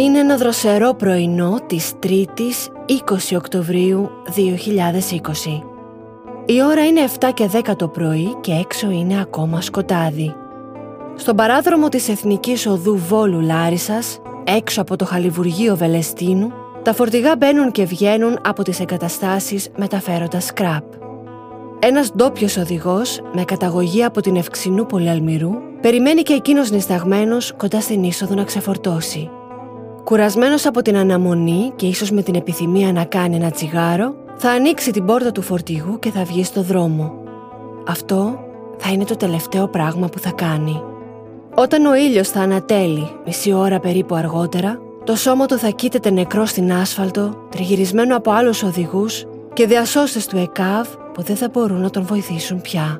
Είναι ένα δροσερό πρωινό της 3ης 20 Οκτωβρίου 2020. Η ώρα είναι 7 και 10 το πρωί και έξω είναι ακόμα σκοτάδι. Στον παράδρομο της Εθνικής Οδού Βόλου Λάρισας, έξω από το Χαλιβουργείο Βελεστίνου, τα φορτηγά μπαίνουν και βγαίνουν από τις εγκαταστάσεις μεταφέροντας σκραπ. Ένας ντόπιος οδηγός, με καταγωγή από την Ευξηνού Πολυαλμυρού, περιμένει και εκείνος νησταγμένος κοντά στην είσοδο να ξεφορτώσει. Κουρασμένος από την αναμονή και ίσως με την επιθυμία να κάνει ένα τσιγάρο, θα ανοίξει την πόρτα του φορτηγού και θα βγει στο δρόμο. Αυτό θα είναι το τελευταίο πράγμα που θα κάνει. Όταν ο ήλιος θα ανατέλει μισή ώρα περίπου αργότερα, το σώμα του θα κοίταται νεκρό στην άσφαλτο, τριγυρισμένο από άλλους οδηγούς και διασώστες του ΕΚΑΒ που δεν θα μπορούν να τον βοηθήσουν πια.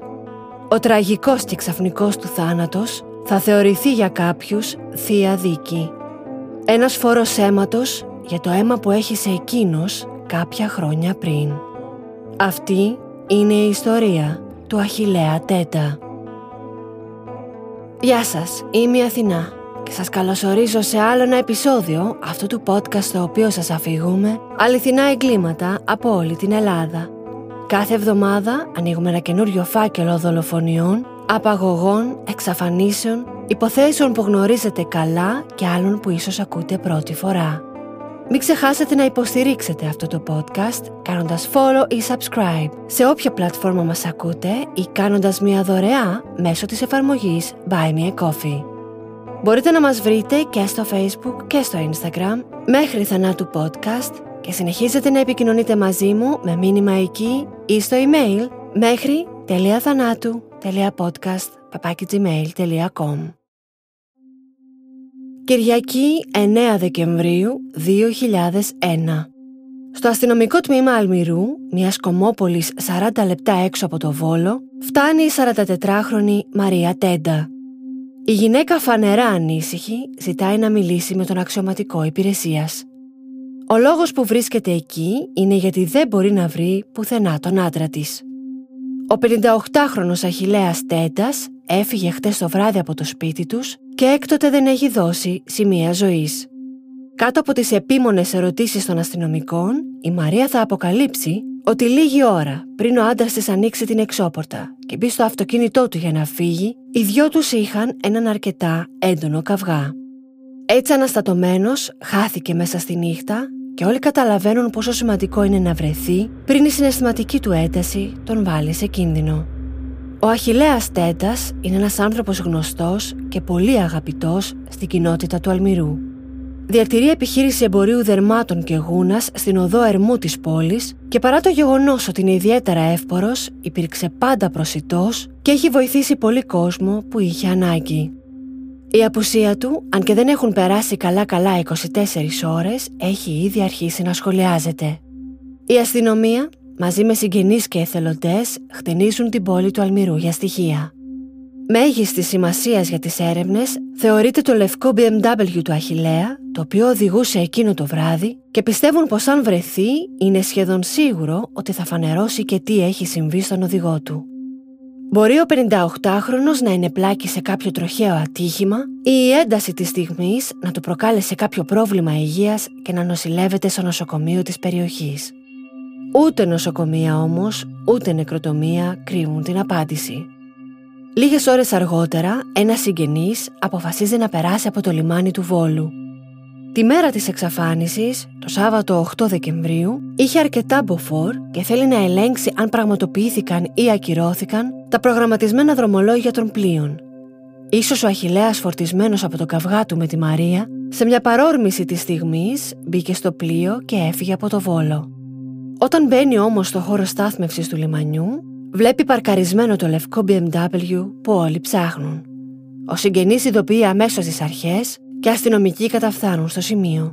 Ο τραγικός και ξαφνικός του θάνατος θα θεωρηθεί για κάποιους θεία δίκη. Ένας φόρος αίματος για το αίμα που έχεις σε εκείνος κάποια χρόνια πριν. Αυτή είναι η ιστορία του Αχιλέα Τέτα. Γεια σας, είμαι η Αθηνά και σας καλωσορίζω σε άλλο ένα επεισόδιο αυτού του podcast στο οποίο σας αφηγούμε αληθινά εγκλήματα από όλη την Ελλάδα. Κάθε εβδομάδα ανοίγουμε ένα καινούριο φάκελο δολοφονιών, απαγωγών, εξαφανίσεων, υποθέσεων που γνωρίζετε καλά και άλλων που ίσως ακούτε πρώτη φορά. Μην ξεχάσετε να υποστηρίξετε αυτό το podcast κάνοντας follow ή subscribe σε όποια πλατφόρμα μας ακούτε ή κάνοντας μια δωρεά μέσω της εφαρμογής Buy Me a Coffee. Μπορείτε να μας βρείτε και στο Facebook και στο Instagram μέχρι θανάτου podcast και συνεχίζετε να επικοινωνείτε μαζί μου με μήνυμα εκεί ή στο email μέχρι τελειαθανάτου.podcast.gmail.com Κυριακή 9 Δεκεμβρίου 2001 Στο αστυνομικό τμήμα Αλμυρού, μιας κομμόπολης 40 λεπτά έξω από το Βόλο, φτάνει η 44χρονη Μαρία Τέντα. Η γυναίκα φανερά ανήσυχη ζητάει να μιλήσει με τον αξιωματικό υπηρεσίας. Ο λόγος που βρίσκεται εκεί είναι γιατί δεν μπορεί να βρει πουθενά τον άντρα της. Ο 58χρονος Αχιλέας Τέντας έφυγε χτες το βράδυ από το σπίτι τους και έκτοτε δεν έχει δώσει σημεία ζωής. Κάτω από τις επίμονες ερωτήσεις των αστυνομικών, η Μαρία θα αποκαλύψει ότι λίγη ώρα πριν ο άντρας της ανοίξει την εξώπορτα και μπει στο αυτοκίνητό του για να φύγει, οι δυο τους είχαν έναν αρκετά έντονο καυγά. Έτσι αναστατωμένος χάθηκε μέσα στη νύχτα και όλοι καταλαβαίνουν πόσο σημαντικό είναι να βρεθεί πριν η συναισθηματική του ένταση τον βάλει σε κίνδυνο. Ο Αχιλέας Τέτας είναι ένας άνθρωπος γνωστός και πολύ αγαπητός στην κοινότητα του Αλμυρού. Διατηρεί επιχείρηση εμπορίου δερμάτων και γούνας στην οδό Ερμού της πόλης και παρά το γεγονός ότι είναι ιδιαίτερα εύπορος, υπήρξε πάντα προσιτός και έχει βοηθήσει πολύ κόσμο που είχε ανάγκη. Η απουσία του, αν και δεν έχουν περάσει καλά-καλά 24 ώρες, έχει ήδη αρχίσει να σχολιάζεται. Η αστυνομία μαζί με συγγενείς και εθελοντές χτενίζουν την πόλη του Αλμυρού για στοιχεία. Μέγιστη σημασίας για τις έρευνες θεωρείται το λευκό BMW του Αχιλέα, το οποίο οδηγούσε εκείνο το βράδυ και πιστεύουν πως αν βρεθεί είναι σχεδόν σίγουρο ότι θα φανερώσει και τι έχει συμβεί στον οδηγό του. Μπορεί ο 58χρονος να είναι πλάκη σε κάποιο τροχαίο ατύχημα ή η ένταση της στιγμής να του προκάλεσε κάποιο πρόβλημα υγείας και να νοσηλεύεται στο νοσοκομείο της περιοχής. Ούτε νοσοκομεία όμως, ούτε νεκροτομία κρύβουν την απάντηση. Λίγες ώρες αργότερα, ένας συγγενής αποφασίζει να περάσει από το λιμάνι του Βόλου. Τη μέρα της εξαφάνισης, το Σάββατο 8 Δεκεμβρίου, είχε αρκετά μποφόρ και θέλει να ελέγξει αν πραγματοποιήθηκαν ή ακυρώθηκαν τα προγραμματισμένα δρομολόγια των πλοίων. Ίσως ο Αχιλέας φορτισμένος από το καυγά του με τη Μαρία, σε μια παρόρμηση της στιγμής μπήκε στο πλοίο και έφυγε από το Βόλο. Όταν μπαίνει όμως στο χώρο στάθμευσης του λιμανιού, βλέπει παρκαρισμένο το λευκό BMW που όλοι ψάχνουν. Ο συγγενής ειδοποιεί αμέσως τις αρχές και αστυνομικοί καταφθάνουν στο σημείο.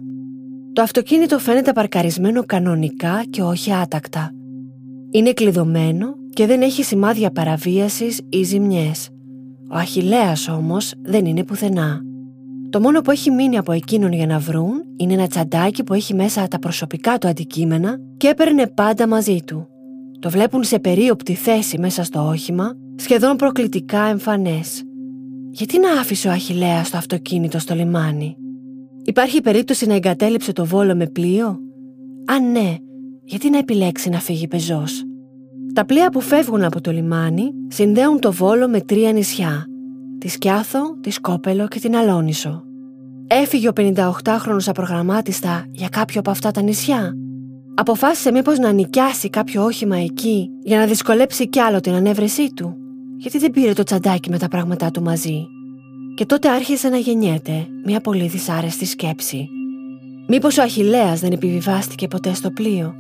Το αυτοκίνητο φαίνεται παρκαρισμένο κανονικά και όχι άτακτα. Είναι κλειδωμένο και δεν έχει σημάδια παραβίασης ή ζημιές. Ο Αχιλέας όμως δεν είναι πουθενά. Το μόνο που έχει μείνει από εκείνον για να βρουν είναι ένα τσαντάκι που έχει μέσα τα προσωπικά του αντικείμενα και έπαιρνε πάντα μαζί του. Το βλέπουν σε περίοπτη θέση μέσα στο όχημα, σχεδόν προκλητικά εμφανές. Γιατί να άφησε ο Αχιλέας το αυτοκίνητο στο λιμάνι; Υπάρχει περίπτωση να εγκατέλειψε το Βόλο με πλοίο; Αν ναι, γιατί να επιλέξει να φύγει πεζός; Τα πλοία που φεύγουν από το λιμάνι συνδέουν το Βόλο με τρία νησιά, τη Σκιάθο, τη Σκόπελο και την Αλόνισο. Έφυγε ο 58χρονος απρογραμμάτιστα για κάποιο από αυτά τα νησιά; Αποφάσισε μήπως να νοικιάσει κάποιο όχημα εκεί για να δυσκολέψει κι άλλο την ανέβρεσή του; Γιατί δεν πήρε το τσαντάκι με τα πράγματά του μαζί. Και τότε άρχισε να γεννιέται μια πολύ δυσάρεστη σκέψη. Μήπως ο Αχιλέας δεν επιβιβάστηκε ποτέ στο πλοίο;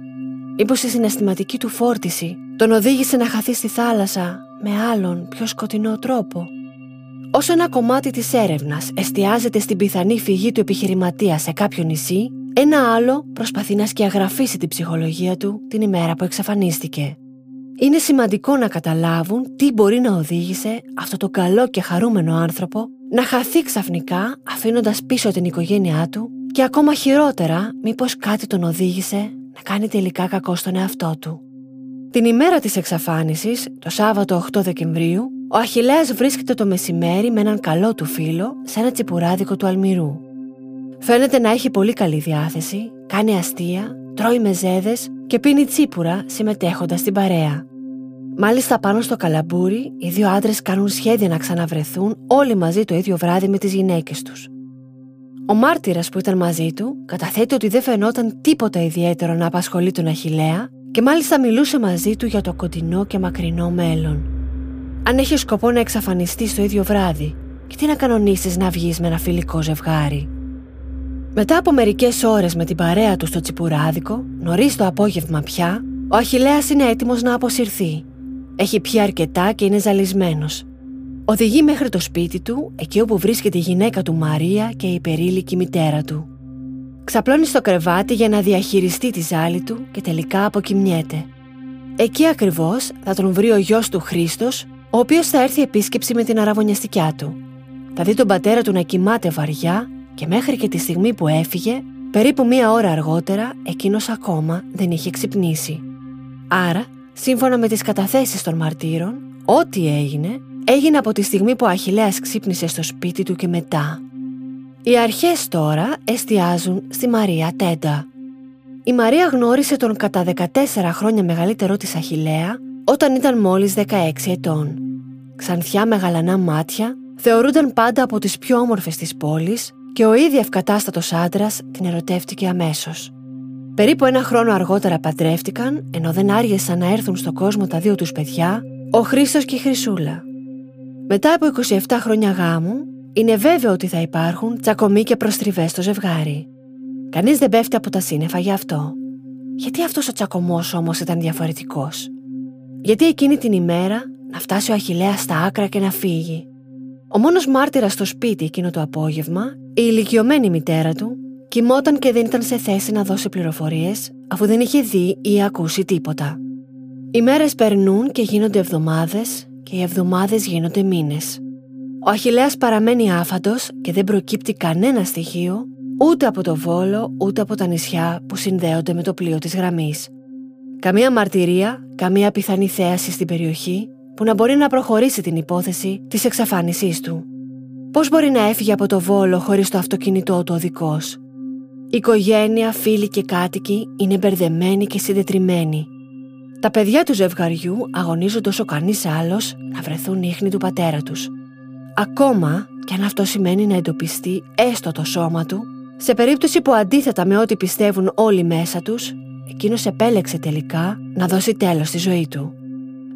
Μήπως η συναισθηματική του φόρτιση τον οδήγησε να χαθεί στη θάλασσα με άλλον πιο σκοτεινό τρόπο; Όσο ένα κομμάτι της έρευνας εστιάζεται στην πιθανή φυγή του επιχειρηματία σε κάποιο νησί, ένα άλλο προσπαθεί να σκιαγραφίσει την ψυχολογία του την ημέρα που εξαφανίστηκε. Είναι σημαντικό να καταλάβουν τι μπορεί να οδήγησε αυτό το καλό και χαρούμενο άνθρωπο να χαθεί ξαφνικά αφήνοντας πίσω την οικογένειά του και ακόμα χειρότερα μήπως κάτι τον οδήγησε να κάνει τελικά κακό στον εαυτό του. Την ημέρα της εξαφάνισης, το Σάββατο 8 Δεκεμβρίου, ο Αχιλέας βρίσκεται το μεσημέρι με έναν καλό του φίλο σε ένα τσιπουράδικο του Αλμυρού. Φαίνεται να έχει πολύ καλή διάθεση, κάνει αστεία, τρώει μεζέδες και πίνει τσίπουρα συμμετέχοντας στην παρέα. Μάλιστα πάνω στο καλαμπούρι, οι δύο άντρες κάνουν σχέδια να ξαναβρεθούν όλοι μαζί το ίδιο βράδυ με τις γυναίκες τους. Ο μάρτυρας που ήταν μαζί του καταθέτει ότι δεν φαινόταν τίποτα ιδιαίτερο να απασχολεί τον Αχιλέα και μάλιστα μιλούσε μαζί του για το κοντινό και μακρινό μέλλον. Αν έχεις σκοπό να εξαφανιστείς το ίδιο βράδυ, και τι να κανονίσεις να βγεις με ένα φιλικό ζευγάρι; Μετά από μερικές ώρες με την παρέα του στο τσιπουράδικο, νωρίς το απόγευμα πια, ο Αχηλέα είναι έτοιμος να αποσυρθεί. Έχει πια αρκετά και είναι ζαλισμένος. Οδηγεί μέχρι το σπίτι του, εκεί όπου βρίσκεται η γυναίκα του Μαρία και η υπερήλικη μητέρα του. Ξαπλώνει στο κρεβάτι για να διαχειριστεί τη ζάλη του και τελικά αποκοιμιέται. Εκεί ακριβώς θα τον βρει ο γιος του Χρήστος, ο οποίος θα έρθει επίσκεψη με την αραβωνιαστικιά του. Θα δει τον πατέρα του να κοιμάται βαριά και μέχρι και τη στιγμή που έφυγε, περίπου μία ώρα αργότερα, εκείνος ακόμα δεν είχε ξυπνήσει. Άρα, σύμφωνα με τις καταθέσεις των μαρτύρων, ό,τι έγινε, έγινε από τη στιγμή που ο Αχιλέας ξύπνησε στο σπίτι του και μετά. Οι αρχές τώρα εστιάζουν στη Μαρία Τέντα. Η Μαρία γνώρισε τον κατά 14 χρόνια μεγαλύτερό της Αχιλέα όταν ήταν μόλις 16 ετών. Ξανθιά με γαλανά μάτια, θεωρούνταν πάντα από τις πιο όμορφες της πόλης και ο ίδιο ευκατάστατος άντρας την ερωτεύτηκε αμέσως. Περίπου ένα χρόνο αργότερα παντρεύτηκαν, ενώ δεν άργησαν να έρθουν στον κόσμο τα δύο τους παιδιά, ο Χρήστος και η Χρυσούλα. Μετά από 27 χρόνια γάμου, είναι βέβαιο ότι θα υπάρχουν τσακωμοί και προστριβές στο ζευγάρι. Κανείς δεν πέφτει από τα σύννεφα γι' αυτό. Γιατί αυτός ο τσακωμός όμως ήταν διαφορετικός; Γιατί εκείνη την ημέρα να φτάσει ο Αχηλέας στα άκρα και να φύγει; Ο μόνος μάρτυρας στο σπίτι εκείνο το απόγευμα, η ηλικιωμένη μητέρα του, κοιμόταν και δεν ήταν σε θέση να δώσει πληροφορίες αφού δεν είχε δει ή ακούσει τίποτα. Οι μέρες περνούν και γίνονται εβδομάδες και οι εβδομάδες γίνονται μήνες. Ο Αχιλέας παραμένει άφαντος και δεν προκύπτει κανένα στοιχείο ούτε από το Βόλο ούτε από τα νησιά που συνδέονται με το πλοίο της γραμμής. Καμία μαρτυρία, καμία πιθανή θέαση στην περιοχή που να μπορεί να προχωρήσει την υπόθεση της εξαφάνισής του. Πώς μπορεί να έφυγε από το Βόλο χωρίς το αυτοκίνητό του ο δικός; Η οικογένεια, φίλοι και κάτοικοι είναι μπερδεμένοι και συντετριμένοι. Τα παιδιά του ζευγαριού αγωνίζονται όσο κανείς άλλος να βρεθούν ίχνη του πατέρα τους. Ακόμα και αν αυτό σημαίνει να εντοπιστεί έστω το σώμα του, σε περίπτωση που αντίθετα με ό,τι πιστεύουν όλοι μέσα τους, εκείνος επέλεξε τελικά να δώσει τέλος στη ζωή του.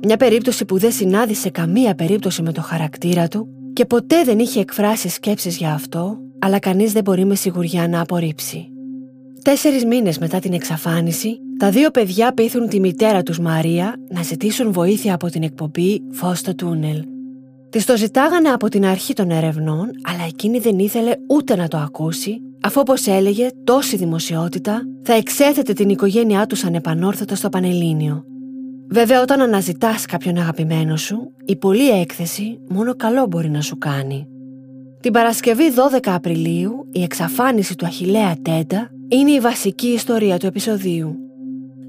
Μια περίπτωση που δεν συνάδει σε καμία περίπτωση με το χαρακτήρα του και ποτέ δεν είχε εκφράσει σκέψεις για αυτό, αλλά κανείς δεν μπορεί με σιγουριά να απορρίψει. Τέσσερις μήνες μετά την εξαφάνιση, τα δύο παιδιά πείθουν τη μητέρα τους Μαρία να ζητήσουν βοήθεια από την εκπομπή «Φως στο τούνελ» Της το ζητάγανε από την αρχή των ερευνών, αλλά εκείνη δεν ήθελε ούτε να το ακούσει, αφού όπως έλεγε τόση δημοσιότητα θα εξέθετε την οικογένειά τους ανεπανόρθωτα στο Πανελλήνιο. Βέβαια, όταν αναζητάς κάποιον αγαπημένο σου, η πολλή έκθεση μόνο καλό μπορεί να σου κάνει. Την Παρασκευή 12 Απριλίου, η εξαφάνιση του Αχηλέα Τέντα είναι η βασική ιστορία του επεισοδίου.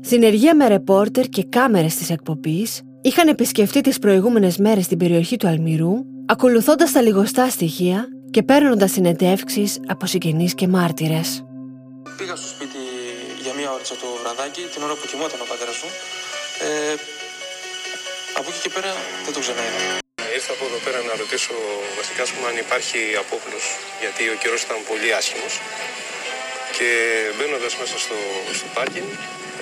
Συνεργεία με ρεπόρτερ και κάμερες της εκπομπής είχαν επισκεφτεί τις προηγούμενες μέρες την περιοχή του Αλμυρού, ακολουθώντας τα λιγοστά στοιχεία και παίρνοντας συνεντεύξεις από συγγενείς και μάρτυρες. Πήγα στο σπίτι για μία ώρα το βραδάκι, την ώρα που κοιμόταν ο πατέρας μου. Ε, από εκεί και πέρα δεν το ξαναείδα. Ήρθα από εδώ πέρα να ρωτήσω βασικά πούμε, αν υπάρχει απόκλος, γιατί ο καιρός ήταν πολύ άσχημος. Και μπαίνοντας μέσα στο, στο πάρκινγκ,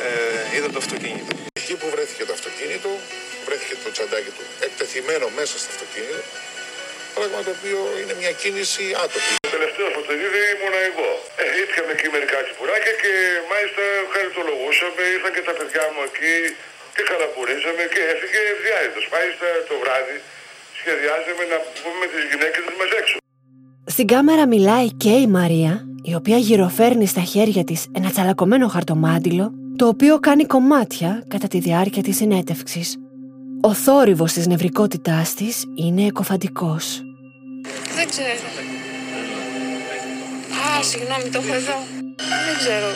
ε, είδα το αυτοκίνητο. Εκεί που βρέθηκε το αυτοκίνητο, βρέθηκε το τσαντάκι του εκτεθειμένο μέσα στο αυτοκίνητο. Πράγμα το οποίο είναι μια κίνηση άτομη. Το τελευταίο φωτογραφείο ήμουν εγώ. Ε, ήρθαμε εκεί μερικά τσιπουράκια και μάλιστα χαριτολογούσαμε, ήρθαν και τα παιδιά μου εκεί και καλαπουρίσαμε και έφυγε διάρρητος. Μάλιστα το βράδυ σχεδιάζαμε να πούμε με τις γυναίκες μας έξω. Στην κάμερα μιλάει και η Μαρία, η οποία γυροφέρνει στα χέρια της ένα τσαλακωμένο χαρτομάτιλο, το οποίο κάνει κομμάτια κατά τη διάρκεια της συνέντευξης. Ο θόρυβος της νευρικότητάς της είναι εκοφαντικός. Δεν ξέρω. Α, συγγνώμη, το έχω εδώ. Δεν ξέρω.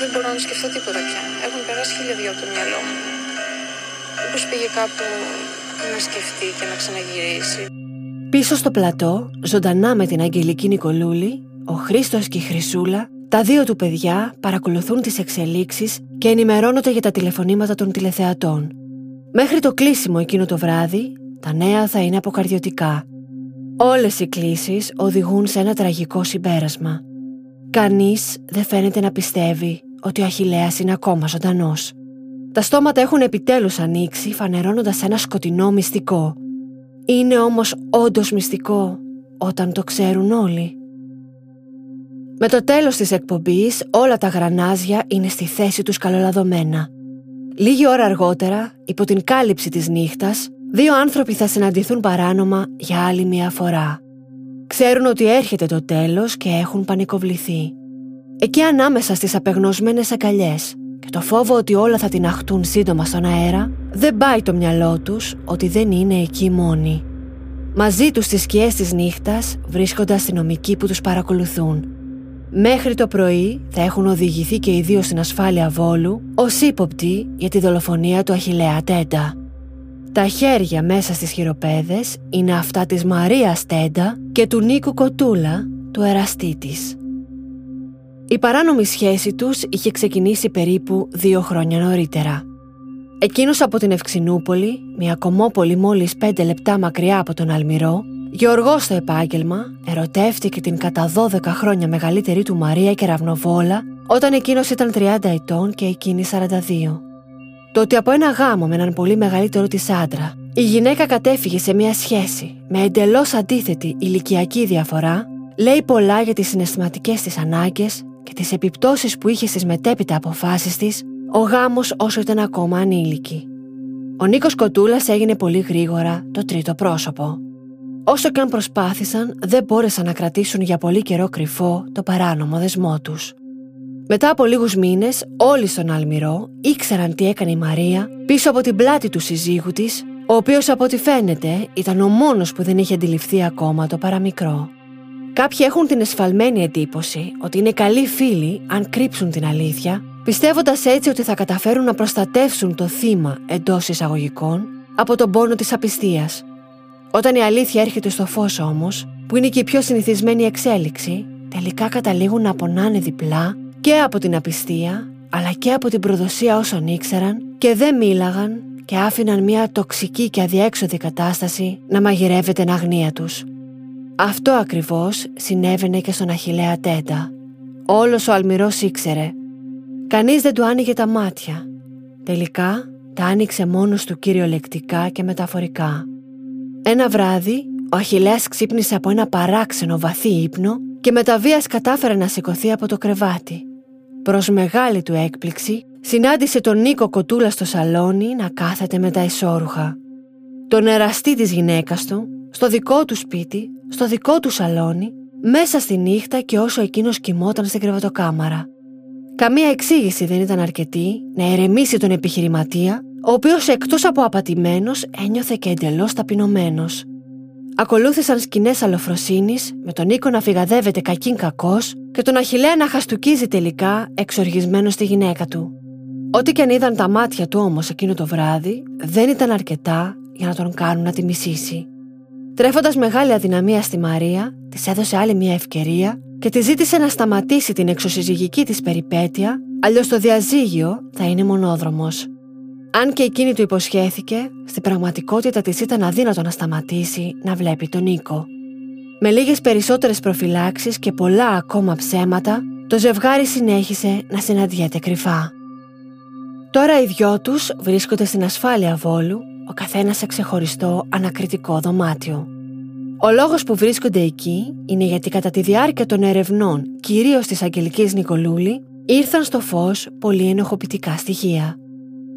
Ε, Δεν μπορώ να σκεφτώ τίποτα πια. Έχουν περάσει χίλια δυο από το μυαλό μου. Μήπως πήγε κάπου να σκεφτεί και να ξαναγυρίσει. Πίσω στο πλατό, ζωντανά με την Αγγελική Νικολούλη, ο Χρήστος και η Χρυσούλα, τα δύο του παιδιά παρακολουθούν τις εξελίξεις και ενημερώνονται για τα τηλεφωνήματα των τηλεθεατών. Μέχρι το κλείσιμο εκείνο το βράδυ, τα νέα θα είναι αποκαρδιωτικά. Όλες οι κλήσεις οδηγούν σε ένα τραγικό συμπέρασμα. Κανείς δεν φαίνεται να πιστεύει ότι ο Αχιλέας είναι ακόμα ζωντανός. Τα στόματα έχουν επιτέλους ανοίξει φανερώνοντας ένα σκοτεινό μυστικό. Είναι όμως όντως μυστικό όταν το ξέρουν όλοι. Με το τέλος της εκπομπής όλα τα γρανάζια είναι στη θέση τους καλολαδωμένα. Λίγη ώρα αργότερα, υπό την κάλυψη της νύχτας, δύο άνθρωποι θα συναντηθούν παράνομα για άλλη μια φορά. Ξέρουν ότι έρχεται το τέλος και έχουν πανικοβληθεί. Εκεί ανάμεσα στις απεγνωσμένες αγκαλιές και το φόβο ότι όλα θα την αχτούν σύντομα στον αέρα, δεν πάει το μυαλό τους ότι δεν είναι εκεί μόνοι. Μαζί τους στις σκιές της νύχτας βρίσκονται αστυνομικοί που τους παρακολουθούν. Μέχρι το πρωί θα έχουν οδηγηθεί και οι δύο στην ασφάλεια Βόλου ως ύποπτοι για τη δολοφονία του Αχιλέα Τέντα. Τα χέρια μέσα στις χειροπέδες είναι αυτά της Μαρίας Τέντα και του Νίκου Κοτούλα, του εραστή της. Η παράνομη σχέση τους είχε ξεκινήσει περίπου δύο χρόνια νωρίτερα. Εκείνος από την Ευξηνούπολη, μια κομμόπολη μόλις πέντε λεπτά μακριά από τον Αλμυρό, Γεωργός στο επάγγελμα, ερωτεύτηκε την κατά 12 χρόνια μεγαλύτερη του Μαρία Κεραυνοβόλα όταν εκείνος ήταν 30 ετών και εκείνη 42. Το ότι από ένα γάμο με έναν πολύ μεγαλύτερο της άντρα, η γυναίκα κατέφυγε σε μια σχέση με εντελώς αντίθετη ηλικιακή διαφορά, λέει πολλά για τις συναισθηματικές της ανάγκες και τις επιπτώσεις που είχε στις μετέπειτα αποφάσεις της ο γάμος όσο ήταν ακόμα ανήλικη. Ο Νίκος Κοτούλας έγινε πολύ γρήγορα το τρίτο πρόσωπο. Όσο και αν προσπάθησαν, δεν μπόρεσαν να κρατήσουν για πολύ καιρό κρυφό το παράνομο δεσμό τους. Μετά από λίγους μήνες, όλοι στον Αλμυρό ήξεραν τι έκανε η Μαρία πίσω από την πλάτη του συζύγου της, ο οποίος από ό,τι φαίνεται ήταν ο μόνος που δεν είχε αντιληφθεί ακόμα το παραμικρό. Κάποιοι έχουν την εσφαλμένη εντύπωση ότι είναι καλοί φίλοι αν κρύψουν την αλήθεια, πιστεύοντας έτσι ότι θα καταφέρουν να προστατεύσουν το θύμα εντός εισαγωγικών από τον πόνο της απιστίας. Όταν η αλήθεια έρχεται στο φως όμως, που είναι και η πιο συνηθισμένη εξέλιξη, τελικά καταλήγουν να πονάνε διπλά και από την απιστία, αλλά και από την προδοσία όσων ήξεραν και δεν μίλαγαν και άφηναν μια τοξική και αδιέξοδη κατάσταση να μαγειρεύεται την αγνία τους. Αυτό ακριβώς συνέβαινε και στον Αχιλέα Τέντα. Όλος ο Αλμυρός ήξερε. Κανείς δεν του άνοιγε τα μάτια. Τελικά τα άνοιξε μόνος του κυριολεκτικά και μεταφορικά. Ένα βράδυ ο Αχιλέας ξύπνησε από ένα παράξενο βαθύ ύπνο και με τα βίας κατάφερε να σηκωθεί από το κρεβάτι. Προς μεγάλη του έκπληξη συνάντησε τον Νίκο Κοτούλα στο σαλόνι να κάθεται με τα ισόρουχα. Τον εραστή της γυναίκας του, στο δικό του σπίτι, στο δικό του σαλόνι, μέσα στη νύχτα και όσο εκείνος κοιμόταν στην κρεβατοκάμαρα. Καμία εξήγηση δεν ήταν αρκετή να ερεμήσει τον επιχειρηματία, ο οποίος εκτός από απατημένος ένιωθε και εντελώς ταπεινωμένος. Ακολούθησαν σκηνές αλλοφροσύνη, με τον Νίκο να φυγαδεύεται κακήν κακός και τον Αχηλέα να χαστούκίζει τελικά εξοργισμένος στη γυναίκα του. Ό,τι και αν είδαν τα μάτια του όμως εκείνο το βράδυ, δεν ήταν αρκετά για να τον κάνουν να τη μισήσει. Τρέφοντας μεγάλη αδυναμία στη Μαρία, της έδωσε άλλη μια ευκαιρία και τη ζήτησε να σταματήσει την εξωσυζυγική της περιπέτεια, αλλιώς το διαζύγιο θα είναι μονόδρομος. Αν και εκείνη του υποσχέθηκε, στην πραγματικότητα της ήταν αδύνατο να σταματήσει να βλέπει τον Νίκο. Με λίγες περισσότερες προφυλάξεις και πολλά ακόμα ψέματα, το ζευγάρι συνέχισε να συναντιέται κρυφά. Τώρα οι δυο τους βρίσκονται στην ασφάλεια Βόλου, ο καθένας σε ξεχωριστό ανακριτικό δωμάτιο. Ο λόγος που βρίσκονται εκεί είναι γιατί κατά τη διάρκεια των ερευνών, κυρίως της Αγγελικής Νικολούλη, ήρθαν στο φως πολύ ενοχοποιητικά στοιχεία.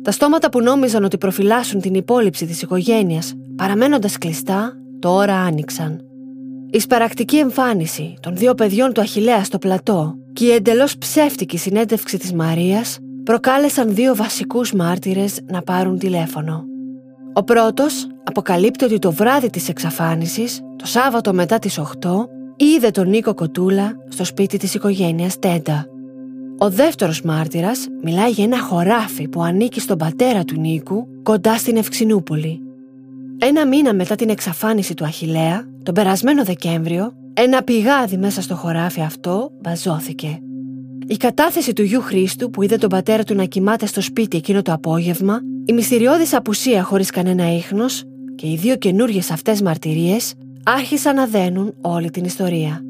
Τα στόματα που νόμιζαν ότι προφυλάσσουν την υπόλοιψη της οικογένειας, παραμένοντας κλειστά, τώρα άνοιξαν. Η σπαρακτική εμφάνιση των δύο παιδιών του Αχηλέα στο πλατό και η εντελώς ψεύτικη συνέντευξη της Μαρίας προκάλεσαν δύο βασικούς μάρτυρες να πάρουν τηλέφωνο. Ο πρώτος αποκαλύπτει ότι το βράδυ της εξαφάνισης, το Σάββατο μετά τις 8, είδε τον Νίκο Κοτούλα στο σπίτι της οικογένειας Τέντα. Ο δεύτερος μάρτυρας μιλάει για ένα χωράφι που ανήκει στον πατέρα του Νίκου κοντά στην Ευξηνούπολη. Ένα μήνα μετά την εξαφάνιση του Αχιλέα, τον περασμένο Δεκέμβριο, ένα πηγάδι μέσα στο χωράφι αυτό μπαζώθηκε. Η κατάθεση του γιου Χρήστου που είδε τον πατέρα του να κοιμάται στο σπίτι εκείνο το απόγευμα, η μυστηριώδης απουσία χωρίς κανένα ίχνος και οι δύο καινούριε αυτές μαρτυρίες άρχισαν να δένουν όλη την ιστορία.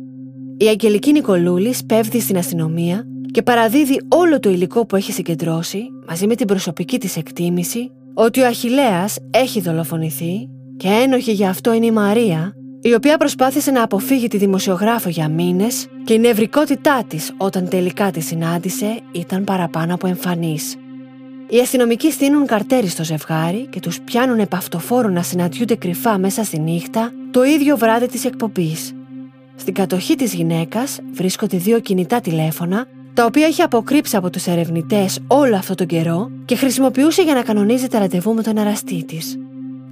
Η Αγγελική Νικολούλης πέφτει στην αστυνομία και παραδίδει όλο το υλικό που έχει συγκεντρώσει μαζί με την προσωπική της εκτίμηση ότι ο Αχιλέας έχει δολοφονηθεί και ένοχη για αυτό είναι η Μαρία η οποία προσπάθησε να αποφύγει τη δημοσιογράφο για μήνες και η νευρικότητά της όταν τελικά τη συνάντησε ήταν παραπάνω από εμφανής. Οι αστυνομικοί στείλουν καρτέρι στο ζευγάρι και τους πιάνουν επαυτοφόρο να συναντιούνται κρυφά μέσα στη νύχτα το ίδιο βράδυ της εκπομπής. Στην κατοχή της γυναίκας βρίσκονται δύο κινητά τηλέφωνα, τα οποία έχει αποκρύψει από τους ερευνητές όλο αυτό τον καιρό και χρησιμοποιούσε για να κανονίζει τα ραντεβού με τον εραστή της.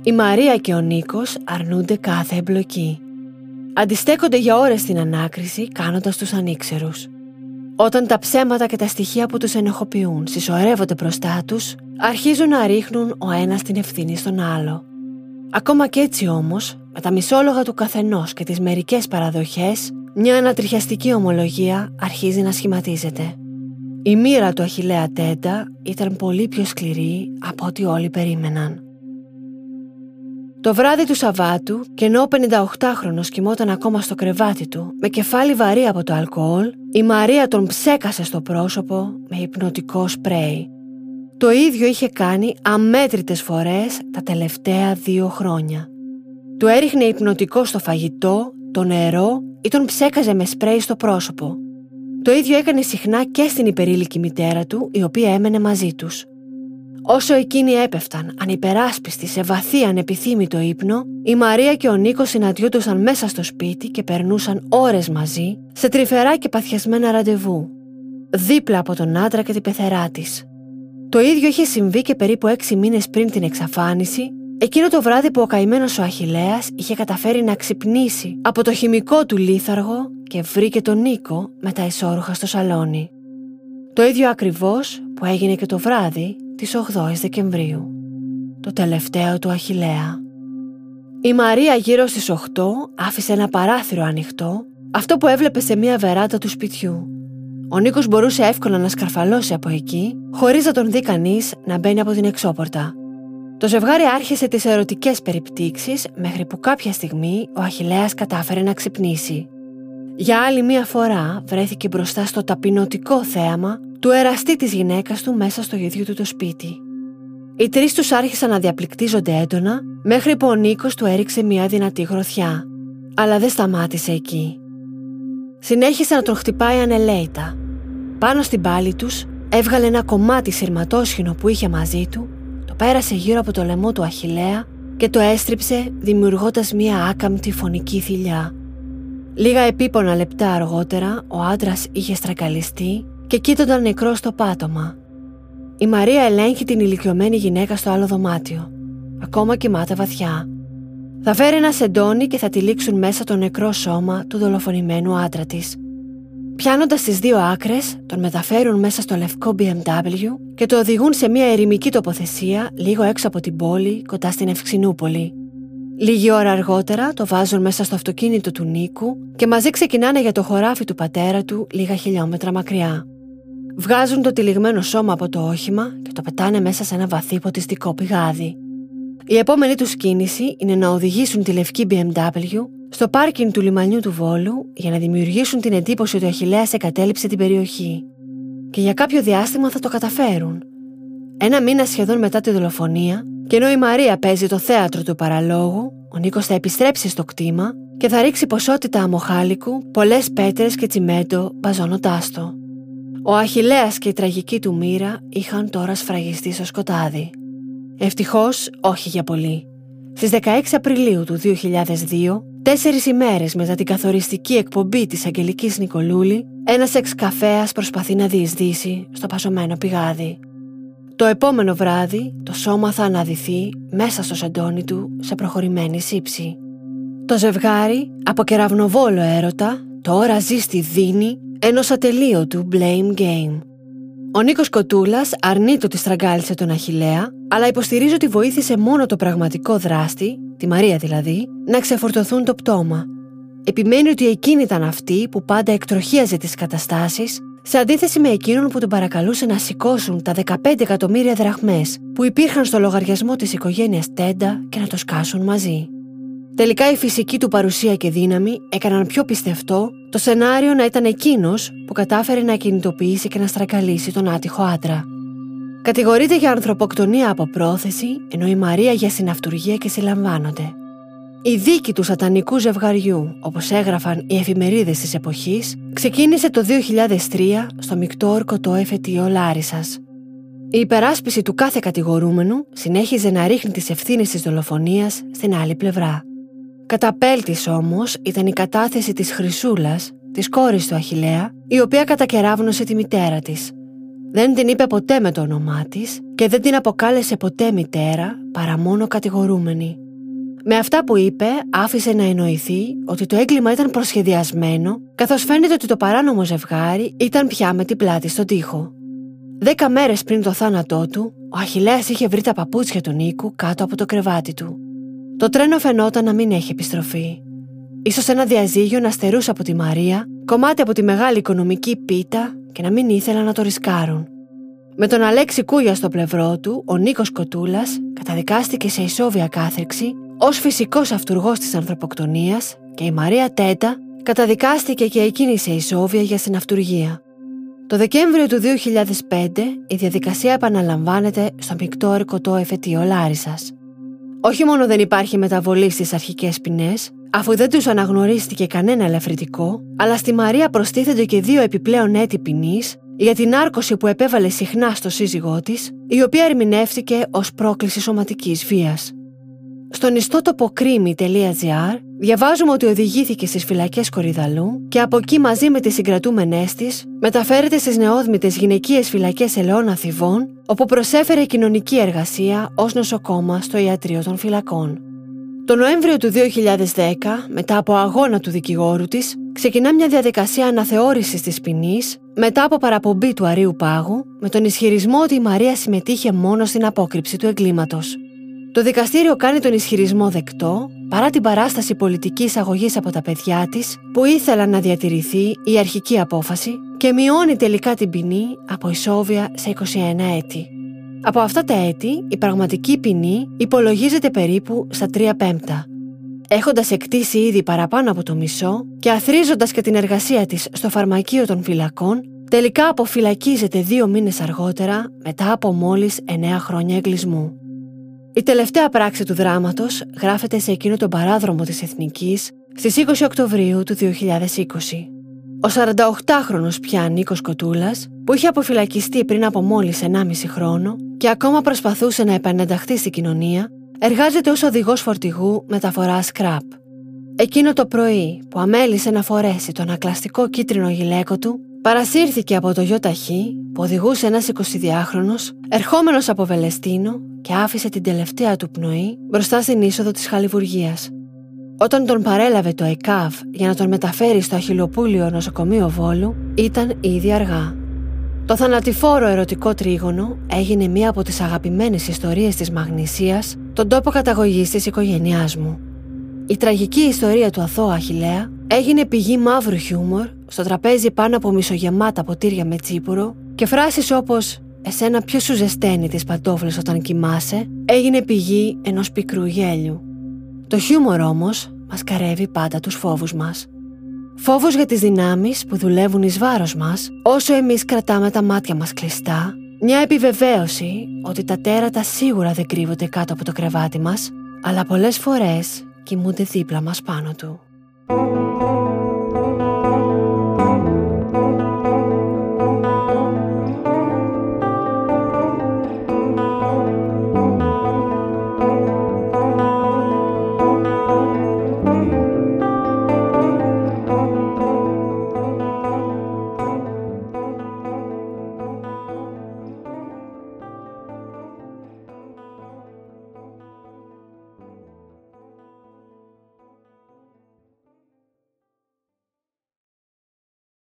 Η Μαρία και ο Νίκος αρνούνται κάθε εμπλοκή. Αντιστέκονται για ώρες στην ανάκριση κάνοντας τους ανήξερους. Όταν τα ψέματα και τα στοιχεία που τους ενοχοποιούν συσσωρεύονται μπροστά τους, αρχίζουν να ρίχνουν ο ένας την ευθύνη στον άλλο. Ακόμα κι έτσι όμως, με τα μισόλογα του καθενός και τις μερικές παραδοχές, μια ανατριχιαστική ομολογία αρχίζει να σχηματίζεται. Η μοίρα του Αχιλέα Τέντα ήταν πολύ πιο σκληρή από ό,τι όλοι περίμεναν. Το βράδυ του Σαββάτου, και ενώ ο 58χρονο κοιμόταν ακόμα στο κρεβάτι του, με κεφάλι βαρύ από το αλκοόλ, η Μαρία τον ψέκασε στο πρόσωπο με υπνοτικό σπρέι. Το ίδιο είχε κάνει αμέτρητες φορές τα τελευταία δύο χρόνια. Του έριχνε υπνοτικό στο φαγητό, το νερό ή τον ψέκαζε με σπρέι στο πρόσωπο. Το ίδιο έκανε συχνά και στην υπερήλικη μητέρα του, η οποία έμενε μαζί τους. Όσο εκείνοι έπεφταν, ανυπεράσπιστοι σε βαθύ ανεπιθύμητο ύπνο, η Μαρία και ο Νίκος συναντιόντουσαν μέσα στο σπίτι και περνούσαν ώρες μαζί σε τρυφερά και παθιασμένα ραντεβού, δίπλα από τον άντρα και την πεθερά της. Το ίδιο είχε συμβεί και περίπου έξι μήνες πριν την εξαφάνιση, εκείνο το βράδυ που ο καημένος ο Αχηλέας είχε καταφέρει να ξυπνήσει από το χημικό του λίθαργο και βρήκε τον Νίκο με τα ισόρουχα στο σαλόνι. Το ίδιο ακριβώς που έγινε και το βράδυ της 8 Δεκεμβρίου, το τελευταίο του Αχιλέα. Η Μαρία γύρω στις 8 άφησε ένα παράθυρο ανοιχτό, αυτό που έβλεπε σε μια βεράντα του σπιτιού. Ο Νίκος μπορούσε εύκολα να σκαρφαλώσει από εκεί, χωρίς να τον δει κανείς να μπαίνει από την εξώπορτα. Το ζευγάρι άρχισε τις ερωτικές περιπτύξεις μέχρι που κάποια στιγμή ο Αχιλέας κατάφερε να ξυπνήσει. Για άλλη μία φορά βρέθηκε μπροστά στο ταπεινωτικό θέαμα του εραστή της γυναίκας του μέσα στο ίδιο του το σπίτι. Οι τρεις τους άρχισαν να διαπληκτίζονται έντονα μέχρι που ο Νίκος του έριξε μια δυνατή γροθιά. Αλλά δεν σταμάτησε εκεί. Συνέχισε να τον χτυπάει ανελαίητα. Πάνω στην πάλη τους έβγαλε ένα κομμάτι σειρματόσχηνο που είχε μαζί του, το πέρασε γύρω από το λαιμό του Αχιλέα και το έστριψε δημιουργώντας μια άκαμπτη φωνική θηλιά. Λίγα επίπονα λεπτά αργότερα ο άντρας είχε στρακαλιστεί και κοίτονταν νεκρό στο πάτωμα. Η Μαρία ελέγχει την ηλικιωμένη γυναίκα στο άλλο δωμάτιο. Ακόμα κοιμάται βαθιά. Θα φέρει ένα σεντόνι και θα τυλίξουν μέσα το νεκρό σώμα του δολοφονημένου άντρα της. Πιάνοντας τις δύο άκρες, τον μεταφέρουν μέσα στο λευκό BMW και το οδηγούν σε μια ερημική τοποθεσία λίγο έξω από την πόλη, κοντά στην Ευξηνούπολη. Λίγη ώρα αργότερα το βάζουν μέσα στο αυτοκίνητο του Νίκου και μαζί ξεκινάνε για το χωράφι του πατέρα του λίγα χιλιόμετρα μακριά. Βγάζουν το τυλιγμένο σώμα από το όχημα και το πετάνε μέσα σε ένα βαθύ ποτιστικό πηγάδι. Η επόμενη τους κίνηση είναι να οδηγήσουν τη λευκή BMW στο πάρκινγκ του λιμανιού του Βόλου για να δημιουργήσουν την εντύπωση ότι ο Αχιλέας εγκατέλειψε την περιοχή. Και για κάποιο διάστημα θα το καταφέρουν. Ένα μήνα σχεδόν μετά τη δολοφονία, και ενώ η Μαρία παίζει το θέατρο του παραλόγου, ο Νίκος θα επιστρέψει στο κτήμα και θα ρίξει ποσότητα αμοχάλικου, πολλές πέτρες και τσιμέντο μπαζώνοντάς το. Ο Αχιλέας και η τραγική του μοίρα είχαν τώρα σφραγιστεί στο σκοτάδι. Ευτυχώς όχι για πολύ. Στις 16 Απριλίου του 2002, τέσσερις ημέρες μετά την καθοριστική εκπομπή της Αγγελικής Νικολούλη, ένας εξκαφέας προσπαθεί να διεισδύσει στο πασωμένο πηγάδι. Το επόμενο βράδυ το σώμα θα αναδυθεί μέσα στο σεντόνι του σε προχωρημένη σύψη. Το ζευγάρι από κεραυνοβόλο έρωτα τώρα ζει στη δίνη ενός ατελείωτου blame game. Ο Νίκος Κοτούλας αρνείται ότι στραγγάλισε τον Αχιλέα, αλλά υποστηρίζει ότι βοήθησε μόνο το πραγματικό δράστη, τη Μαρία δηλαδή, να ξεφορτωθούν το πτώμα. Επιμένει ότι εκείνη ήταν αυτή που πάντα εκτροχίαζε τις καταστάσεις σε αντίθεση με εκείνον που τον παρακαλούσε να σηκώσουν τα 15 εκατομμύρια δραχμές που υπήρχαν στο λογαριασμό της οικογένειας Τέντα και να το σκάσουν μαζί. Τελικά η φυσική του παρουσία και δύναμη έκαναν πιο πιστευτό το σενάριο να ήταν εκείνος που κατάφερε να κινητοποιήσει και να στρακαλίσει τον άτυχο άντρα. Κατηγορείται για ανθρωποκτονία από πρόθεση, ενώ η Μαρία για συναυτουργία και συλλαμβάνονται. Η δίκη του σατανικού ζευγαριού, όπως έγραφαν οι εφημερίδες της εποχής, ξεκίνησε το 2003 στο μεικτό ορκωτό εφετείο Λάρισας. Η υπεράσπιση του κάθε κατηγορούμενου συνέχιζε να ρίχνει τις ευθύνες της δολοφονίας στην άλλη πλευρά. Καταπέλτης όμως ήταν η κατάθεση της Χρυσούλας, της κόρης του Αχιλέα, η οποία κατακεράβνωσε τη μητέρα της. Δεν την είπε ποτέ με το όνομά της και δεν την αποκάλεσε ποτέ μητέρα παρά μόνο κατηγορούμενη. Με αυτά που είπε, άφησε να εννοηθεί ότι το έγκλημα ήταν προσχεδιασμένο, καθώς φαίνεται ότι το παράνομο ζευγάρι ήταν πια με την πλάτη στον τοίχο. Δέκα μέρες πριν το θάνατό του, ο Αχηλέας είχε βρει τα παπούτσια του Νίκου κάτω από το κρεβάτι του. Το τρένο φαινόταν να μην έχει επιστροφή. Ίσως ένα διαζύγιο να στερούσε από τη Μαρία κομμάτι από τη μεγάλη οικονομική πίτα και να μην ήθελαν να το ρισκάρουν. Με τον Αλέξη Κούγια στο πλευρό του, ο Νίκος Κοτούλας καταδικάστηκε σε ισόβια κάθριξη ως φυσικός αυτούργός της ανθρωποκτονίας και η Μαρία Τέτα καταδικάστηκε και εκείνη σε ισόβια για συναυτουργία. Το Δεκέμβριο του 2005 η διαδικασία επαναλαμβάνεται στο μεικτό ερκωτό εφετείο Λάρισας. Όχι μόνο δεν υπάρχει μεταβολή στις αρχικές ποινές, αφού δεν τους αναγνωρίστηκε κανένα ελαφρυτικό, αλλά στη Μαρία προστίθενται και δύο επιπλέον έτη ποινής για την άρκωση που επέβαλε συχνά στο σύζυγό της, η οποία ερμηνεύτηκε ως πρόκληση σωματικής βίας. Στον ιστότοπο κρίμη.gr διαβάζουμε ότι οδηγήθηκε στις φυλακές Κορυδαλού και από εκεί μαζί με τις συγκρατούμενές της μεταφέρεται στις νεόδμητες γυναικείες φυλακές Ελαιών Αθηβών όπου προσέφερε κοινωνική εργασία ως νοσοκόμα στο ιατρείο των φυλακών. Το Νοέμβριο του 2010, μετά από αγώνα του δικηγόρου της, ξεκινά μια διαδικασία αναθεώρησης της ποινής μετά από παραπομπή του Αρίου Πάγου με τον ισχυρισμό ότι η Μαρία συμμετείχε μόνο στην απόκρυψη του εγκλήματος. Το δικαστήριο κάνει τον ισχυρισμό δεκτό παρά την παράσταση πολιτικής αγωγή από τα παιδιά της που ήθελαν να διατηρηθεί η αρχική απόφαση και μειώνει τελικά την ποινή από ισόβια σε 21 έτη. Από αυτά τα έτη, η πραγματική ποινή υπολογίζεται περίπου στα 3 πέμπτα. Έχοντας εκτίσει ήδη παραπάνω από το μισό και αθρίζοντας και την εργασία της στο φαρμακείο των φυλακών, τελικά αποφυλακίζεται δύο μήνες αργότερα μετά από μόλις 9 χρόνια εγκλισμού. Η τελευταία πράξη του δράματος γράφεται σε εκείνο τον παράδρομο της Εθνικής στις 20 Οκτωβρίου του 2020. Ο 48χρονος πια Νίκος Κοτούλας, που είχε αποφυλακιστεί πριν από μόλις 1,5 χρόνο και ακόμα προσπαθούσε να επανενταχθεί στην κοινωνία, εργάζεται ως οδηγός φορτηγού μεταφοράς σκραπ. Εκείνο το πρωί που αμέλησε να φορέσει τον ακλαστικό κίτρινο γυλαίκο του, παρασύρθηκε από το ΙΟΤΑΧΗ που οδηγούσε ένας 22χρονος, ερχόμενος από Βελεστίνο και άφησε την τελευταία του πνοή μπροστά στην είσοδο της Χαλιβουργίας. Όταν τον παρέλαβε το ΕΚΑΒ για να τον μεταφέρει στο Αχυλοπούλιο νοσοκομείο Βόλου, ήταν ήδη αργά. Το θανατηφόρο ερωτικό τρίγωνο έγινε μία από τις αγαπημένες ιστορίες της Μαγνησίας, τον τόπο καταγωγής της οικογένειάς μου. Η τραγική ιστορία του αθώου Αχιλέα έγινε πηγή μαύρου χιούμορ στο τραπέζι πάνω από μισογεμάτα ποτήρια με τσίπουρο και φράσεις όπως «Εσένα ποιο σου ζεσταίνει τις παντόφλες όταν κοιμάσαι» έγινε πηγή ενός πικρού γέλιου. Το χιούμορ όμως μας καρεύει πάντα τους φόβους μας. Φόβος για τις δυνάμεις που δουλεύουν εις βάρος μας όσο εμείς κρατάμε τα μάτια μας κλειστά μια επιβεβαίωση ότι τα τέρατα σίγουρα δεν κρύβονται κάτω από το κρεβάτι μας αλλά πολλές φορές κοιμούνται δίπλα μας πάνω του.